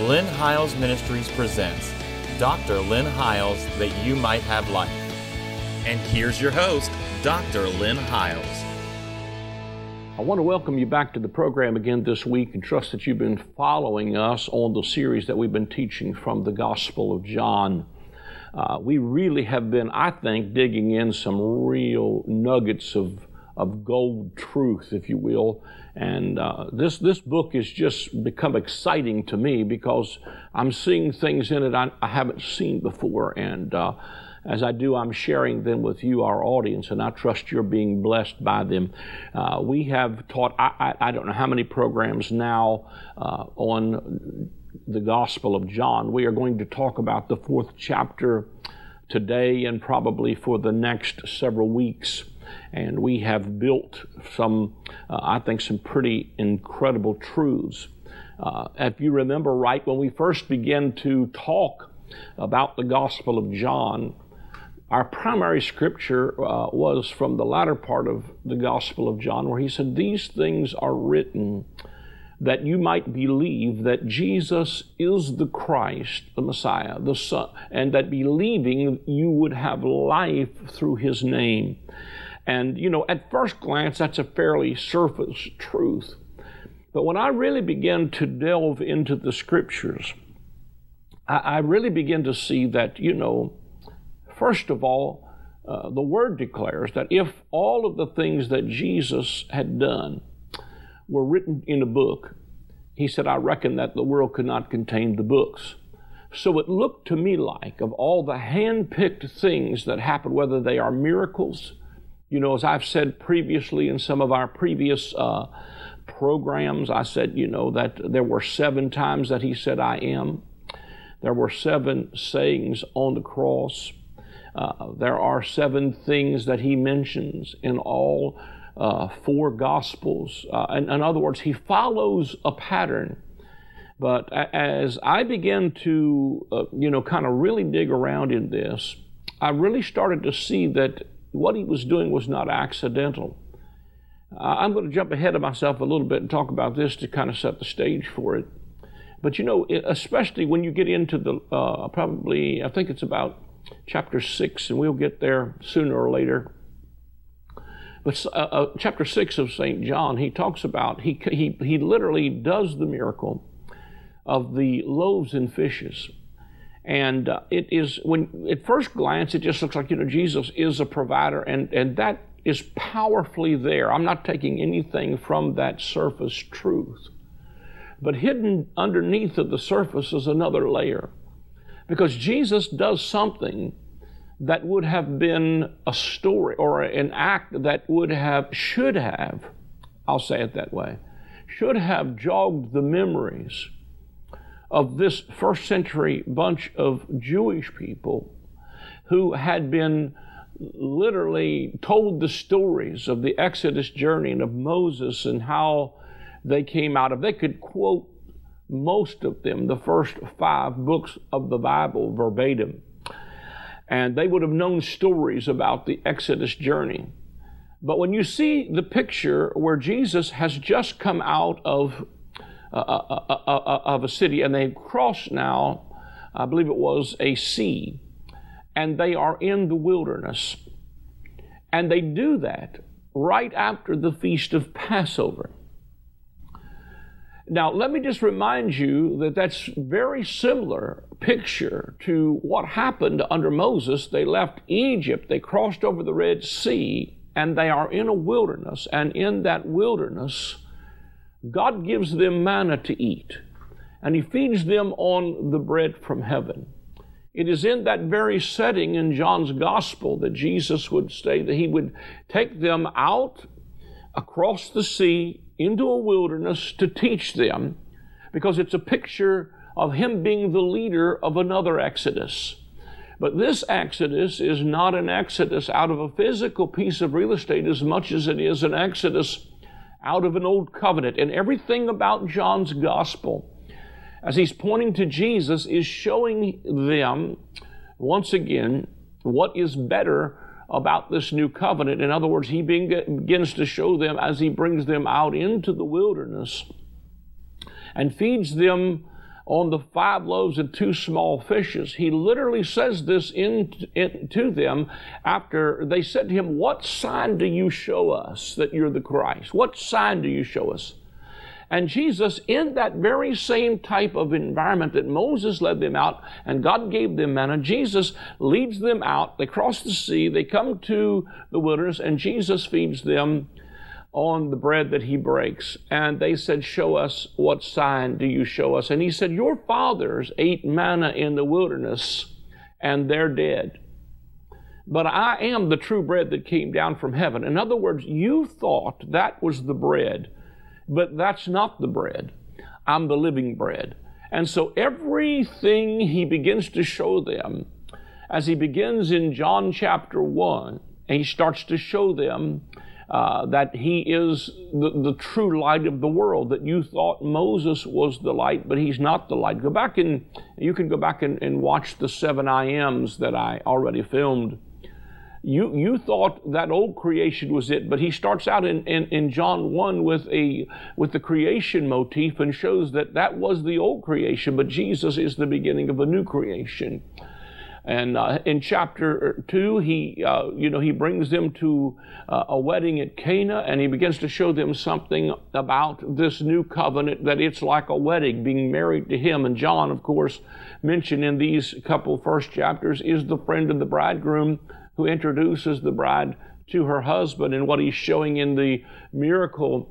Lynn Hiles Ministries presents Dr. Lynn Hiles That You Might Have Life. And here's your host, Dr. Lynn Hiles. I want to welcome you back to the program again this week and trust that you've been following us on the series that we've been teaching from the Gospel of John. Uh, we really have been, I think, digging in some real nuggets of, of gold truth, if you will. And uh, this, this book has just become exciting to me because I'm seeing things in it I, I haven't seen before. And uh, as I do, I'm sharing them with you, our audience, and I trust you're being blessed by them. Uh, we have taught, I, I, I, don't know how many programs now uh, on the Gospel of John. We are going to talk about the fourth chapter today and probably for the next several weeks. And we have built some, uh, I think, some pretty incredible truths. Uh, if you remember right, when we first began to talk about the Gospel of John, our primary scripture uh, was from the latter part of the Gospel of John, where he said, These things are written that you might believe that Jesus is the Christ, the Messiah, the Son, and that believing you would have life through his name. And, you know, at first glance, that's a fairly surface truth. But when I really begin to delve into the scriptures, I, I really begin to see that, you know, First of all, uh, the Word declares that if all of the things that Jesus had done were written in a book, he said, I reckon that the world could not contain the books. So it looked to me like, of all the hand picked things that happened, whether they are miracles, you know, as I've said previously in some of our previous uh, programs, I said, you know, that there were seven times that he said, I am. There were seven sayings on the cross. Uh, there are seven things that he mentions in all uh, four Gospels. Uh, in, in, other words, he follows a pattern. But as I began to, uh, you know, kind of really dig around in this, I really started to see that what he was doing was not accidental. I'm going to jump ahead of myself a little bit and talk about this to kind of set the stage for it. But you know, especially when you get into the uh, probably, I think it's about chapter 6, and we'll get there sooner or later. But uh, uh, chapter 6 of St. John, he talks about, he, he, he literally does the miracle of the loaves and fishes. And uh, it is, when at first glance, it just looks like, you know, Jesus is a provider, and, and that is powerfully there. I'm not taking anything from that surface truth. But hidden underneath of the surface is another layer. Because Jesus does something that would have been a story or an act that would have, should have, I'll say it that way, should have jogged the memories of this first century bunch of Jewish people who had been literally told the stories of the Exodus journey and of Moses and how they came out of. They could quote most of them, the first five books of the Bible verbatim. And they would have known stories about the Exodus journey. But when you see the picture where Jesus has just come out of, uh, uh, uh, uh, of a city and they've crossed now, I believe it was a sea, and they are in the wilderness. And they do that right after the feast of Passover. Now, let me just remind you that that's very similar picture to what happened under Moses. They left Egypt, they crossed over the Red Sea, and they are in a wilderness. And in that wilderness, God gives them manna to eat, and He feeds them on the bread from heaven. It is in that very setting in John's gospel that Jesus would say that He would take them out across the sea into a wilderness to teach them because it's a picture of him being the leader of another exodus. But this exodus is not an exodus out of a physical piece of real estate as much as it is an exodus out of an old covenant. And everything about John's gospel, as he's pointing to Jesus, is showing them, once again, what is better about this new covenant. In other words, he begins to show them as he brings them out into the wilderness and feeds them on the five loaves and two small fishes. He literally says this in, in, to them after they said to him, What sign do you show us that you're the Christ? What sign do you show us? And Jesus, in that very same type of environment that Moses led them out and God gave them manna, Jesus leads them out. They cross the sea, they come to the wilderness, and Jesus feeds them on the bread that he breaks. And they said, Show us what sign do you show us? And he said, Your fathers ate manna in the wilderness, and they're dead. But I am the true bread that came down from heaven. In other words, you thought that was the bread, but that's not the bread. I'm the living bread. And so everything he begins to show them, as he begins in John chapter 1, and he starts to show them uh, that he is the, the true light of the world, that you thought Moses was the light, but he's not the light. Go back and you can go back and, and watch the seven I ams that I already filmed. You, you thought that old creation was it, but he starts out in, in, in John 1 with, a, with the creation motif and shows that that was the old creation, but Jesus is the beginning of a new creation. And uh, in chapter two, he, uh, you know, he brings them to uh, a wedding at Cana, and he begins to show them something about this new covenant that it's like a wedding, being married to him. And John, of course, mentioned in these couple first chapters, is the friend of the bridegroom who introduces the bride to her husband. And what he's showing in the miracle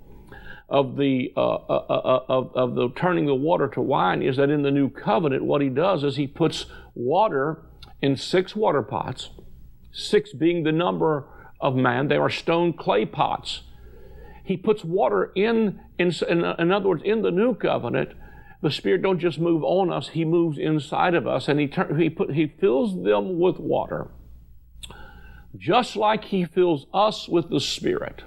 of the uh, uh, uh, uh of, of the turning the water to wine is that in the new covenant, what he does is he puts water in six water pots, six being the number of man. They are stone clay pots. He puts water in, in, in other words, in the new covenant. The Spirit don't just move on us; He moves inside of us, and He he put He fills them with water, just like He fills us with the Spirit,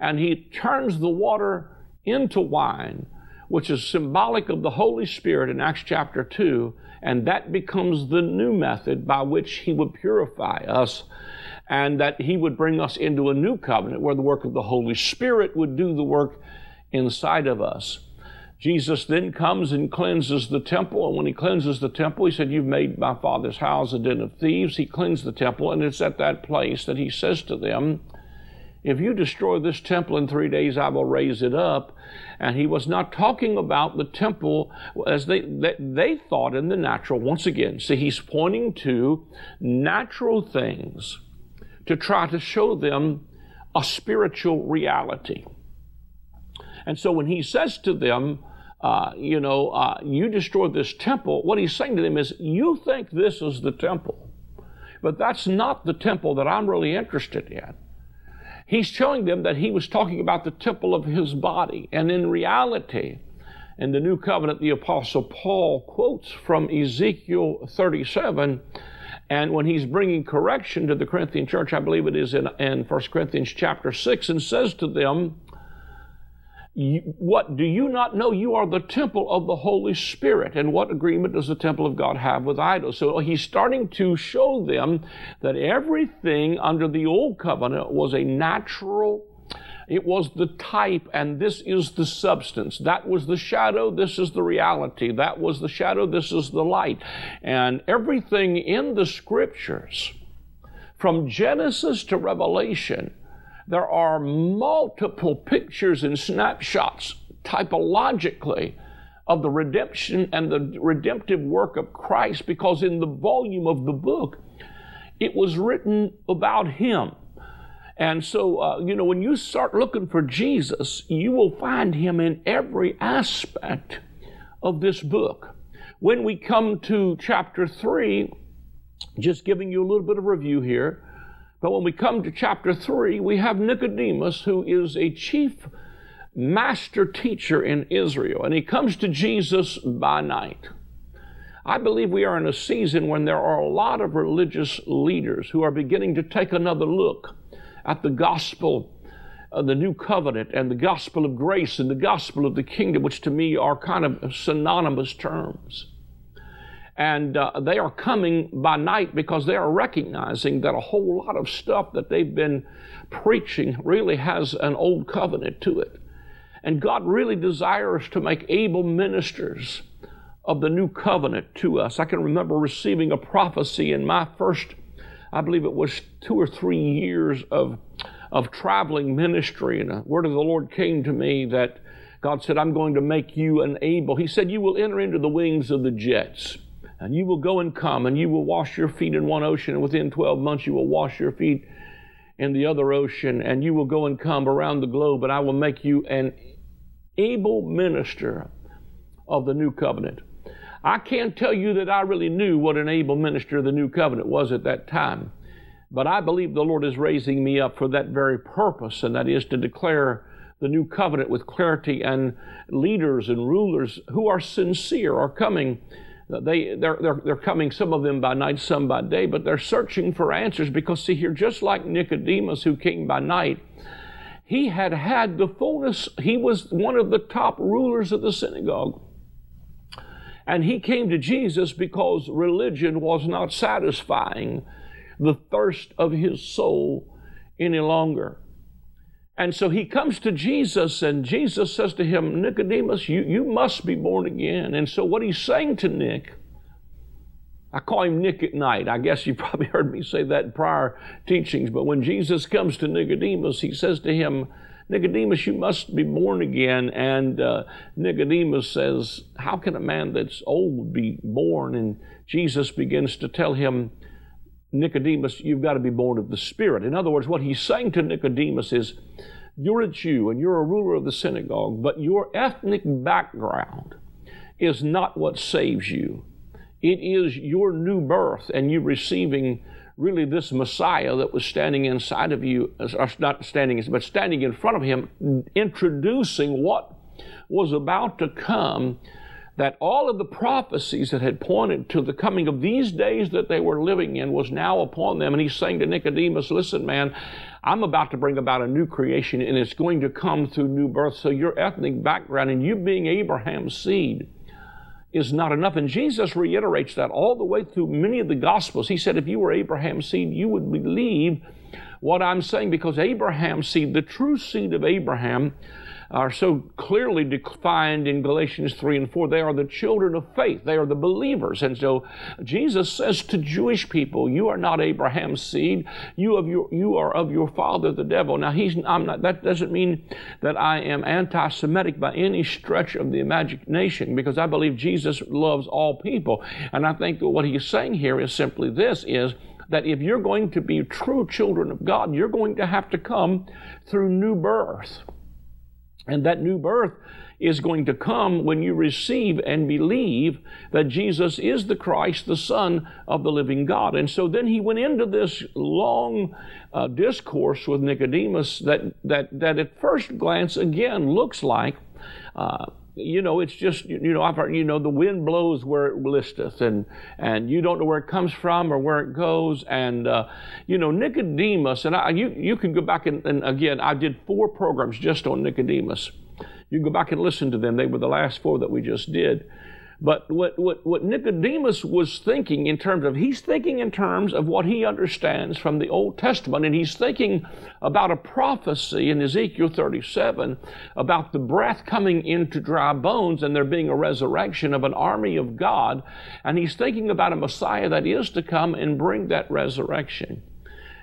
and He turns the water into wine, which is symbolic of the Holy Spirit in Acts chapter two, and that becomes the new method by which He would purify us and that He would bring us into a new covenant where the work of the Holy Spirit would do the work inside of us. Jesus then comes and cleanses the temple. And when he cleanses the temple, he said, You've made my father's house a den of thieves. He cleansed the temple, and it's at that place that he says to them, If you destroy this temple in three days, I will raise it up. And he was not talking about the temple as they, they, they thought in the natural. Once again, see, he's pointing to natural things to try to show them a spiritual reality. And so when he says to them, uh, you know, uh, you destroyed this temple, what he's saying to them is, you think this is the temple, but that's not the temple that I'm really interested in. He's showing them that he was talking about the temple of his body. And in reality, in the New Covenant, the Apostle Paul quotes from Ezekiel 37. And when he's bringing correction to the Corinthian church, I believe it is in, in 1 Corinthians chapter 6, and says to them, what do you not know you are the temple of the holy spirit? And what agreement does the temple of god have with idols? So he's starting to show them that everything under the old covenant was a natural it was the type and this is the substance. That was the shadow this is the reality. That was the shadow this is the light. And everything in the scriptures from genesis to revelation there are multiple pictures and snapshots typologically of the redemption and the redemptive work of Christ because in the volume of the book, it was written about Him. And so, uh, you know, when you start looking for Jesus, you will find Him in every aspect of this book. When we come to chapter 3, just giving you a little bit of review here, but when we come to chapter 3, we have Nicodemus, who is a chief master teacher in Israel, and he comes to Jesus by night. I believe we are in a season when there are a lot of religious leaders who are beginning to take another look at the gospel of the new covenant and the gospel of grace and the gospel of the kingdom, which to me are kind of synonymous terms. And uh, they are coming by night because they are recognizing that a whole lot of stuff that they've been preaching really has an old covenant to it. And God really desires to make able ministers of the new covenant to us. I can remember receiving a prophecy in my first, I believe it was two or three years of, of traveling ministry, and a word of the Lord came to me that God said, I'm going to make you an able. He said, You will enter into the wings of the jets, and you will go and come, and you will wash your feet in one ocean, and within 12 months you will wash your feet in the other ocean, and you will go and come around the globe, and I will make you an able minister of the new covenant. I can't tell you that I really knew what an able minister of the new covenant was at that time, but I believe the Lord is raising me up for that very purpose, and that is to declare the new covenant with clarity, and leaders and rulers who are sincere are coming they, they're, they're, they're coming, some of them by night, some by day, but they're searching for answers because, see here, just like Nicodemus who came by night, he had had the fullness, he was one of the top rulers of the synagogue. And he came to Jesus because religion was not satisfying the thirst of his soul any longer. And so he comes to Jesus, and Jesus says to him, Nicodemus, you, you must be born again. And so what he's saying to Nick, I call him Nick at night. I guess you probably heard me say that in prior teachings, but when Jesus comes to Nicodemus, he says to him, Nicodemus, you must be born again. And uh, Nicodemus says, How can a man that's old be born? And Jesus begins to tell him, Nicodemus, you've got to be born of the Spirit. In other words, what he's saying to Nicodemus is, you're a Jew and you're a ruler of the synagogue, but your ethnic background is not what saves you. It is your new birth and you receiving really this Messiah that was standing inside of you, or not standing, but standing in front of him, introducing what was about to come that all of the prophecies that had pointed to the coming of these days that they were living in was now upon them. And he's saying to Nicodemus, listen, man, I'm about to bring about a new creation and it's going to come through new birth. So your ethnic background and you being Abraham's seed is not enough. And Jesus reiterates that all the way through many of the Gospels. He said, if you were Abraham's seed, you would believe what I'm saying because Abraham's seed, the true seed of Abraham, are so clearly defined in Galatians 3 and 4. They are the children of faith. They are the believers. And so Jesus says to Jewish people, you are not Abraham's seed. You, of your, you are of your father, the devil. Now, he's, I'm not, that doesn't mean that I am anti-Semitic by any stretch of the imagination because I believe Jesus loves all people. And I think that what he's saying here is simply this is, that if you're going to be true children of God, you're going to have to come through new birth. And that new birth is going to come when you receive and believe that Jesus is the Christ, the Son of the living God. And so then he went into this long uh, discourse with Nicodemus that, that, that at first glance, again, looks like. Uh, you know, it's just, you know, you know, the wind blows where it listeth, and, and you don't know where it comes from or where it goes. And, uh, you know, Nicodemus, and I, you, you can go back and, and again, I did four programs just on Nicodemus. You can go back and listen to them. They were the last four that we just did. But what, what, what Nicodemus was thinking in terms of, he's thinking in terms of what he understands from the Old Testament, and he's thinking about a prophecy in Ezekiel 37 about the breath coming into dry bones and there being a resurrection of an army of God. And he's thinking about a Messiah that is to come and bring that resurrection.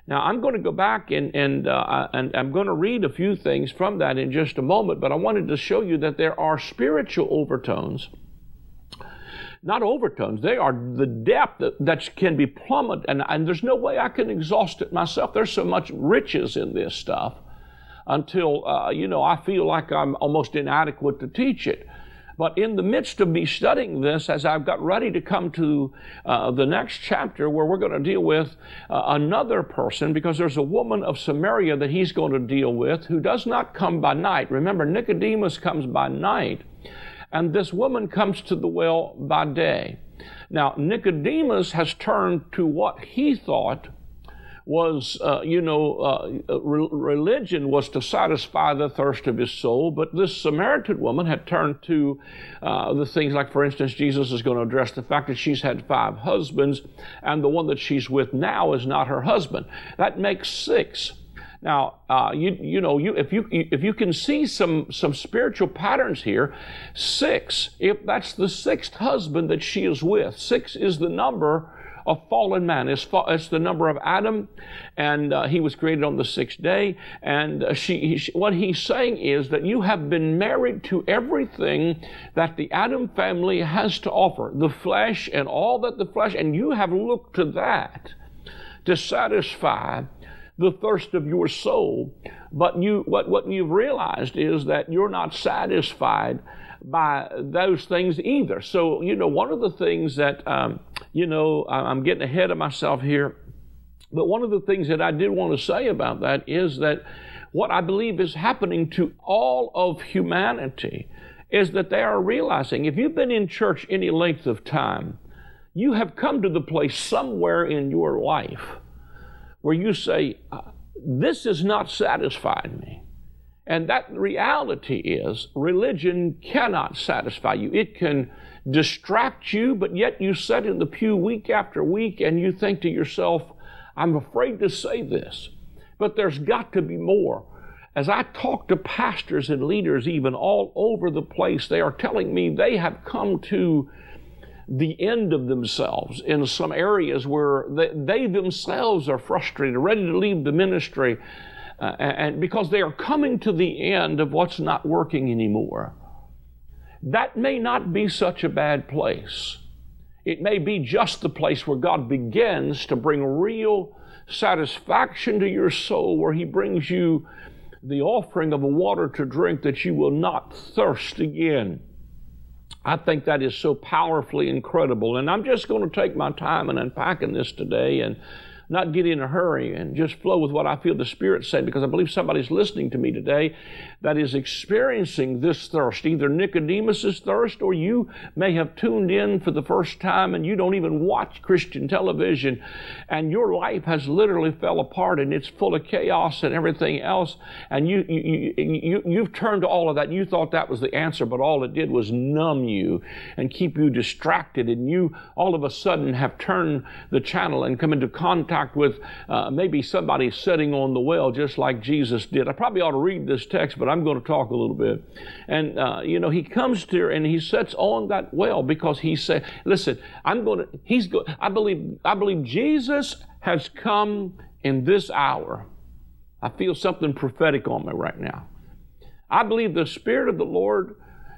Now, I'm going to go back and, and, uh, and I'm going to read a few things from that in just a moment, but I wanted to show you that there are spiritual overtones not overtones. They are the depth that, that can be plummeted, and, and there's no way I can exhaust it myself. There's so much riches in this stuff until, uh, you know, I feel like I'm almost inadequate to teach it. But in the midst of me studying this, as I've got ready to come to uh, the next chapter where we're going to deal with uh, another person, because there's a woman of Samaria that he's going to deal with who does not come by night. Remember, Nicodemus comes by night and this woman comes to the well by day. Now, Nicodemus has turned to what he thought was, uh, you know, uh, re- religion was to satisfy the thirst of his soul, but this Samaritan woman had turned to uh, the things like, for instance, Jesus is going to address the fact that she's had five husbands, and the one that she's with now is not her husband. That makes six. Now, uh, you you know, you if you if you can see some some spiritual patterns here, six. If that's the sixth husband that she is with, six is the number of fallen man. It's, it's the number of Adam, and uh, he was created on the sixth day. And uh, she, she, what he's saying is that you have been married to everything that the Adam family has to offer, the flesh and all that the flesh, and you have looked to that to satisfy the thirst of your soul. But you, what, what you've realized is that you're not satisfied by those things either. So, you know, one of the things that, um, you know, I'm getting ahead of myself here, but one of the things that I did want to say about that is that what I believe is happening to all of humanity is that they are realizing if you've been in church any length of time, you have come to the place somewhere in your life where you say, uh, This has not satisfied me. And that reality is religion cannot satisfy you. It can distract you, but yet you sit in the pew week after week and you think to yourself, I'm afraid to say this, but there's got to be more. As I talk to pastors and leaders, even all over the place, they are telling me they have come to the end of themselves in some areas where they, they themselves are frustrated, ready to leave the ministry, uh, and because they are coming to the end of what's not working anymore. That may not be such a bad place. It may be just the place where God begins to bring real satisfaction to your soul, where He brings you the offering of a water to drink that you will not thirst again. I think that is so powerfully incredible. And I'm just going to take my time in unpacking this today and not get in a hurry and just flow with what I feel the Spirit saying because I believe somebody's listening to me today that is experiencing this thirst, either Nicodemus's thirst or you may have tuned in for the first time and you don't even watch Christian television and your life has literally fell apart and it's full of chaos and everything else. And you, you, you, you, have turned to all of that. And you thought that was the answer but all it did was numb you and keep you distracted. And you all of a sudden have turned the channel and come into contact contact with uh, maybe somebody sitting on the well just like Jesus did. I probably ought to read this text, but I'm going to talk a little bit. And, uh, you know, he comes to and he sits on that well because he said, listen, I'm going to, he's go, I believe, I believe Jesus has come in this hour. I feel something prophetic on me right now. I believe the Spirit of the Lord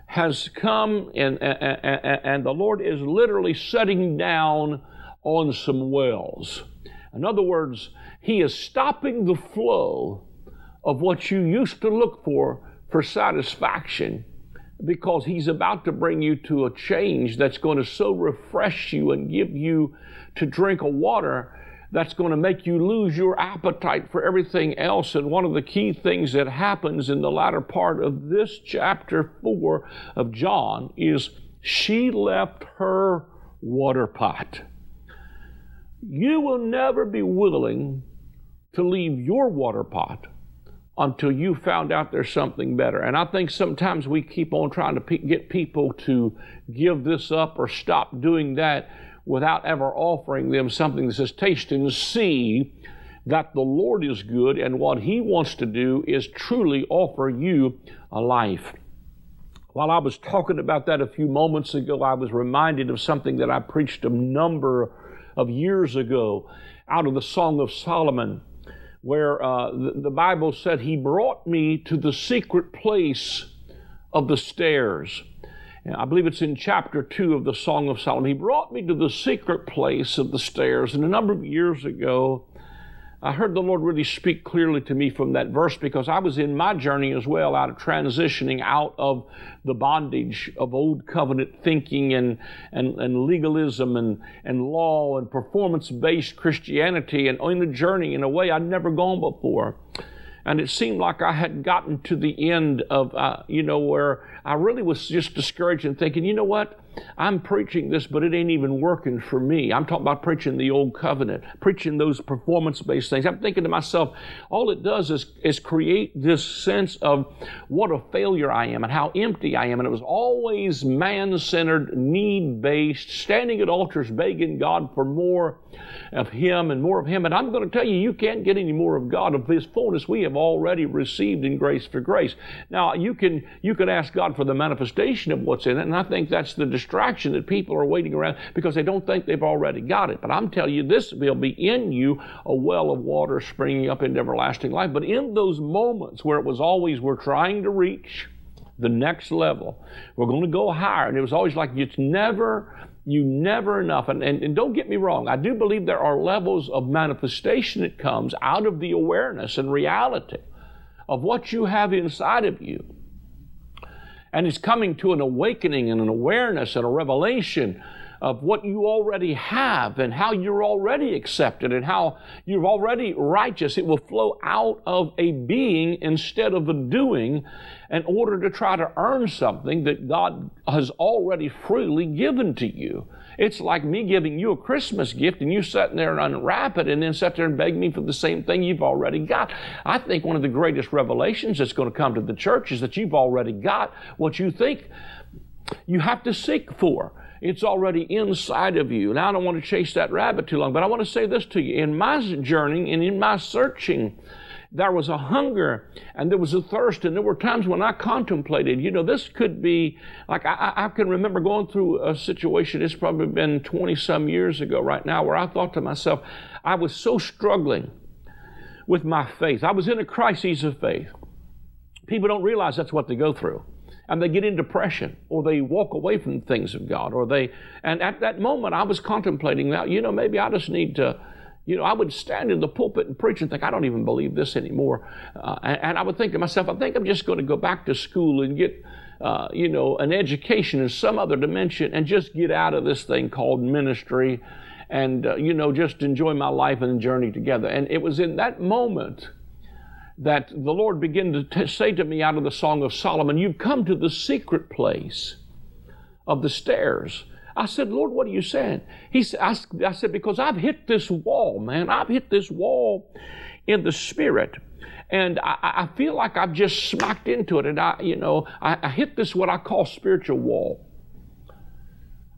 has come and, and, and the Lord is literally setting down on some wells. In other words, He is stopping the flow of what you used to look for for satisfaction because He's about to bring you to a change that's going to so refresh you and give you to drink a water that's going to make you lose your appetite for everything else. And one of the key things that happens in the latter part of this chapter 4 of John is she left her water pot you will never be willing to leave your water pot until you found out there's something better. And I think sometimes we keep on trying to get people to give this up or stop doing that without ever offering them something that says, Taste and see that the Lord is good, and what He wants to do is truly offer you a life. While I was talking about that a few moments ago, I was reminded of something that I preached a number of years ago out of the Song of Solomon, where uh, the, the Bible said, He brought me to the secret place of the stairs. I believe it's in chapter 2 of the Song of Solomon. He brought me to the secret place of the stairs. And a number of years ago, I heard the Lord really speak clearly to me from that verse because I was in my journey as well, out of transitioning out of the bondage of old covenant thinking and, and, and legalism and, and law and performance based Christianity and on a journey in a way I'd never gone before. and it seemed like I had gotten to the end of, uh, you know, where I really was just discouraged and thinking, you know what? I'm preaching this, but it ain't even working for me. I'm talking about preaching the old covenant, preaching those performance based things. I'm thinking to myself, all it does is, is create this sense of what a failure I am and how empty I am. And it was always man centered, need based, standing at altars begging God for more of Him and more of Him. And I'm going to tell you, you can't get any more of God of His fullness we have already received in grace for grace. Now, you can, you can ask God for the manifestation of what's in it, and I think that's the distraction that people are waiting around because they don't think they've already got it. But I'm telling you, this will be in you a well of water springing up into everlasting life. But in those moments where it was always we're trying to reach the next level, we're going to go higher, and it was always like it's never you never enough. And, and, and, don't get me wrong, I do believe there are levels of manifestation that comes out of the awareness and reality of what you have inside of you. And it's coming to an awakening and an awareness and a revelation of what you already have and how you're already accepted and how you're already righteous. It will flow out of a being instead of a doing in order to try to earn something that God has already freely given to you. It's like me giving you a Christmas gift and you sitting there and unwrap it and then sit there and beg me for the same thing you've already got. I think one of the greatest revelations that's going to come to the church is that you've already got what you think you have to seek for. It's already inside of you. Now, I don't want to chase that rabbit too long, but I want to say this to you. In my journey and in my searching, there was a hunger and there was a thirst, and there were times when I contemplated, you know, this could be like I, I can remember going through a situation, it's probably been 20 some years ago right now, where I thought to myself, I was so struggling with my faith. I was in a crisis of faith. People don't realize that's what they go through and they get in depression or they walk away from things of God or they and at that moment I was contemplating that you know maybe I just need to you know I would stand in the pulpit and preach and think I don't even believe this anymore uh, and, and, I would think to myself I think I'm just going to go back to school and get uh, you know an education in some other dimension and just get out of this thing called ministry and uh, you know just enjoy my life and journey together and it was in that moment that the Lord began to t- say to me out of the Song of Solomon, You've come to the secret place of the stairs. I said, Lord, what are you saying? He said, I, I said, because I've hit this wall, man. I've hit this wall in the spirit. And I, I feel like I've just smacked into it. And I, you know, I, I hit this what I call spiritual wall.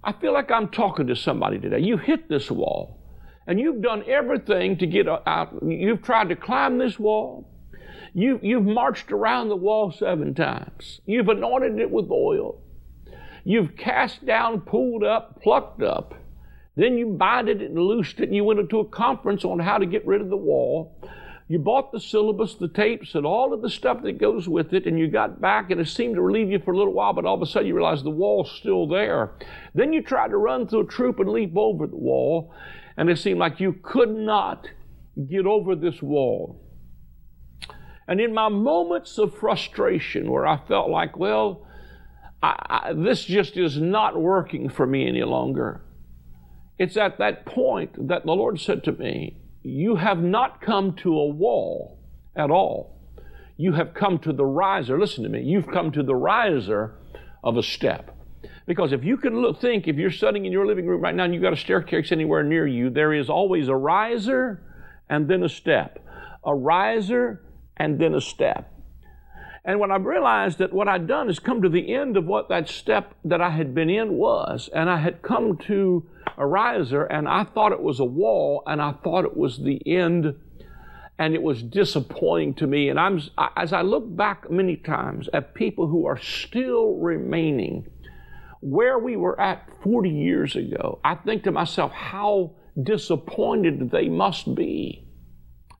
I feel like I'm talking to somebody today. You hit this wall. And you've done everything to get out. You've tried to climb this wall. You, you've marched around the wall seven times. You've anointed it with oil. You've cast down, pulled up, plucked up. Then you binded it and loosed it, and you went into a conference on how to get rid of the wall. You bought the syllabus, the tapes, and all of the stuff that goes with it, and you got back, and it seemed to relieve you for a little while, but all of a sudden you realized the wall's still there. Then you tried to run through a troop and leap over the wall, and it seemed like you could not get over this wall. And in my moments of frustration where I felt like, well, I, I, this just is not working for me any longer, it's at that point that the Lord said to me, You have not come to a wall at all. You have come to the riser. Listen to me. You've come to the riser of a step. Because if you can look, think, if you're sitting in your living room right now and you've got a staircase anywhere near you, there is always a riser and then a step. A riser and then a step. And when I realized that what I'd done is come to the end of what that step that I had been in was, and I had come to a riser, and I thought it was a wall, and I thought it was the end, and it was disappointing to me. And I'm, as I look back many times at people who are still remaining where we were at 40 years ago, I think to myself, how disappointed they must be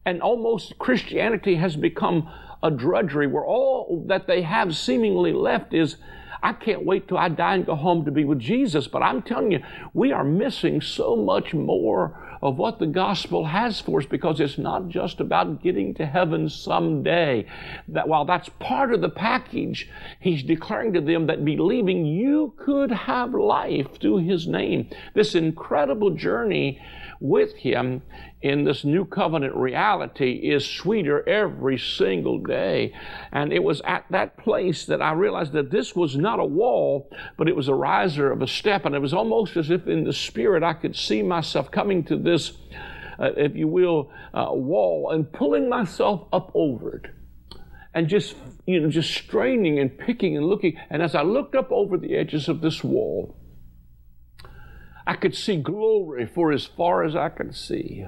and almost Christianity has become a drudgery where all that they have seemingly left is, I can't wait till I die and go home to be with Jesus. But I'm telling you, we are missing so much more of what the gospel has for us because it's not just about getting to heaven someday. That while that's part of the package, he's declaring to them that believing you could have life through his name. This incredible journey with Him in this new covenant reality is sweeter every single day. And it was at that place that I realized that this was not a wall, but it was a riser of a step. And it was almost as if in the spirit I could see myself coming to this, uh, if you will, uh, wall and pulling myself up over it and just you know just straining and picking and looking and as i looked up over the edges of this wall I could see glory for as far as I could see.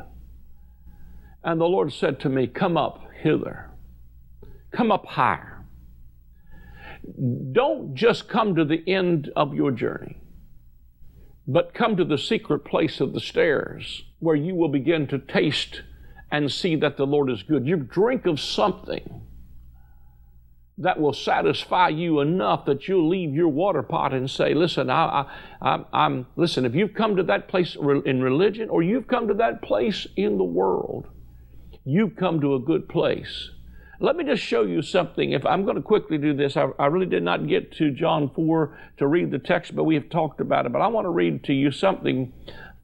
And the Lord said to me, Come up hither, come up higher. Don't just come to the end of your journey, but come to the secret place of the stairs where you will begin to taste and see that the Lord is good. You drink of something that will satisfy you enough that you'll leave your water pot and say, "Listen, I, I, I'm listen. If you've come to that place in religion, or you've come to that place in the world, you've come to a good place." Let me just show you something. If I'm going to quickly do this, I, I really did not get to John 4 to read the text, but we have talked about it. But I want to read to you something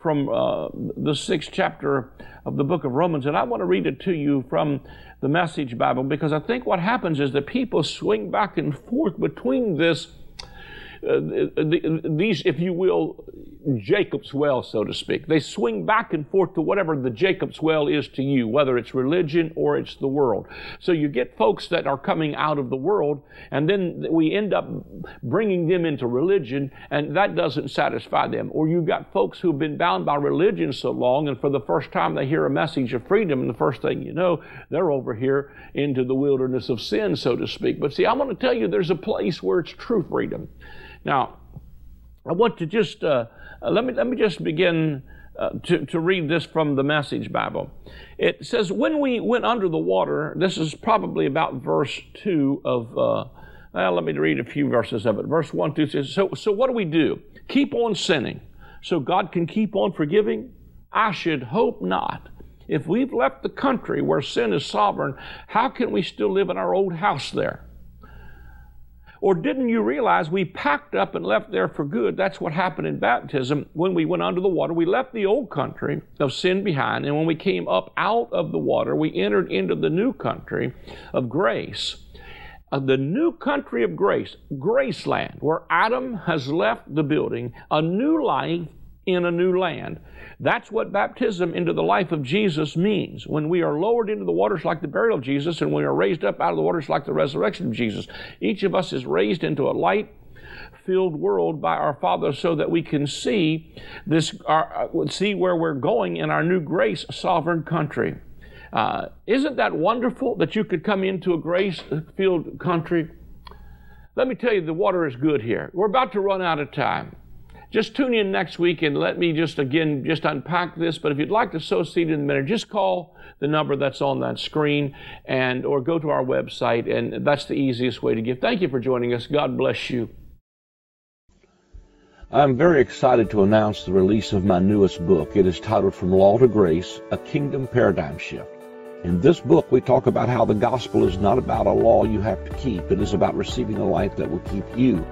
from uh, the sixth chapter of the book of Romans, and I want to read it to you from the Message Bible because I think what happens is that people swing back and forth between this uh, these, if you will, Jacob's well, so to speak. They swing back and forth to whatever the Jacob's well is to you, whether it's religion or it's the world. So you get folks that are coming out of the world, and then we end up bringing them into religion, and that doesn't satisfy them. Or you've got folks who've been bound by religion so long, and for the first time they hear a message of freedom, and the first thing you know, they're over here into the wilderness of sin, so to speak. But see, I want to tell you there's a place where it's true freedom. Now, I want to just uh, uh, let me let me just begin uh, to, to read this from the Message Bible. It says, "When we went under the water, this is probably about verse two of." Uh, well, let me read a few verses of it. Verse one, two says, "So, so what do we do? Keep on sinning, so God can keep on forgiving? I should hope not." If we've left the country where sin is sovereign, how can we still live in our old house there? Or didn't you realize we packed up and left there for good? That's what happened in baptism. When we went under the water, we left the old country of sin behind, and when we came up out of the water, we entered into the new country of grace. Uh, the new country of grace, Graceland, where Adam has left the building, a new life in a new land. That's what baptism into the life of Jesus means. When we are lowered into the waters like the burial of Jesus, and we are raised up out of the waters like the resurrection of Jesus, each of us is raised into a light filled world by our Father so that we can see this, our, uh, see where we're going in our new grace sovereign country. Uh, isn't that wonderful that you could come into a grace filled country? Let me tell you, the water is good here. We're about to run out of time. Just tune in next week and let me just again just unpack this. But if you'd like to sow seed in a minute, just call the number that's on that screen and or go to our website and that's the easiest way to give. Thank you for joining us. God bless you. I'm very excited to announce the release of my newest book. It is titled From Law to Grace, A Kingdom Paradigm Shift. In this book, we talk about how the gospel is not about a law you have to keep. It is about receiving a life that will keep you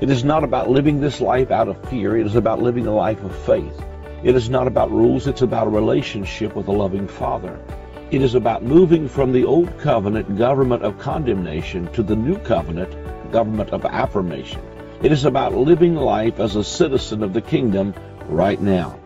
it is not about living this life out of fear. It is about living a life of faith. It is not about rules. It's about a relationship with a loving Father. It is about moving from the old covenant government of condemnation to the new covenant government of affirmation. It is about living life as a citizen of the kingdom right now.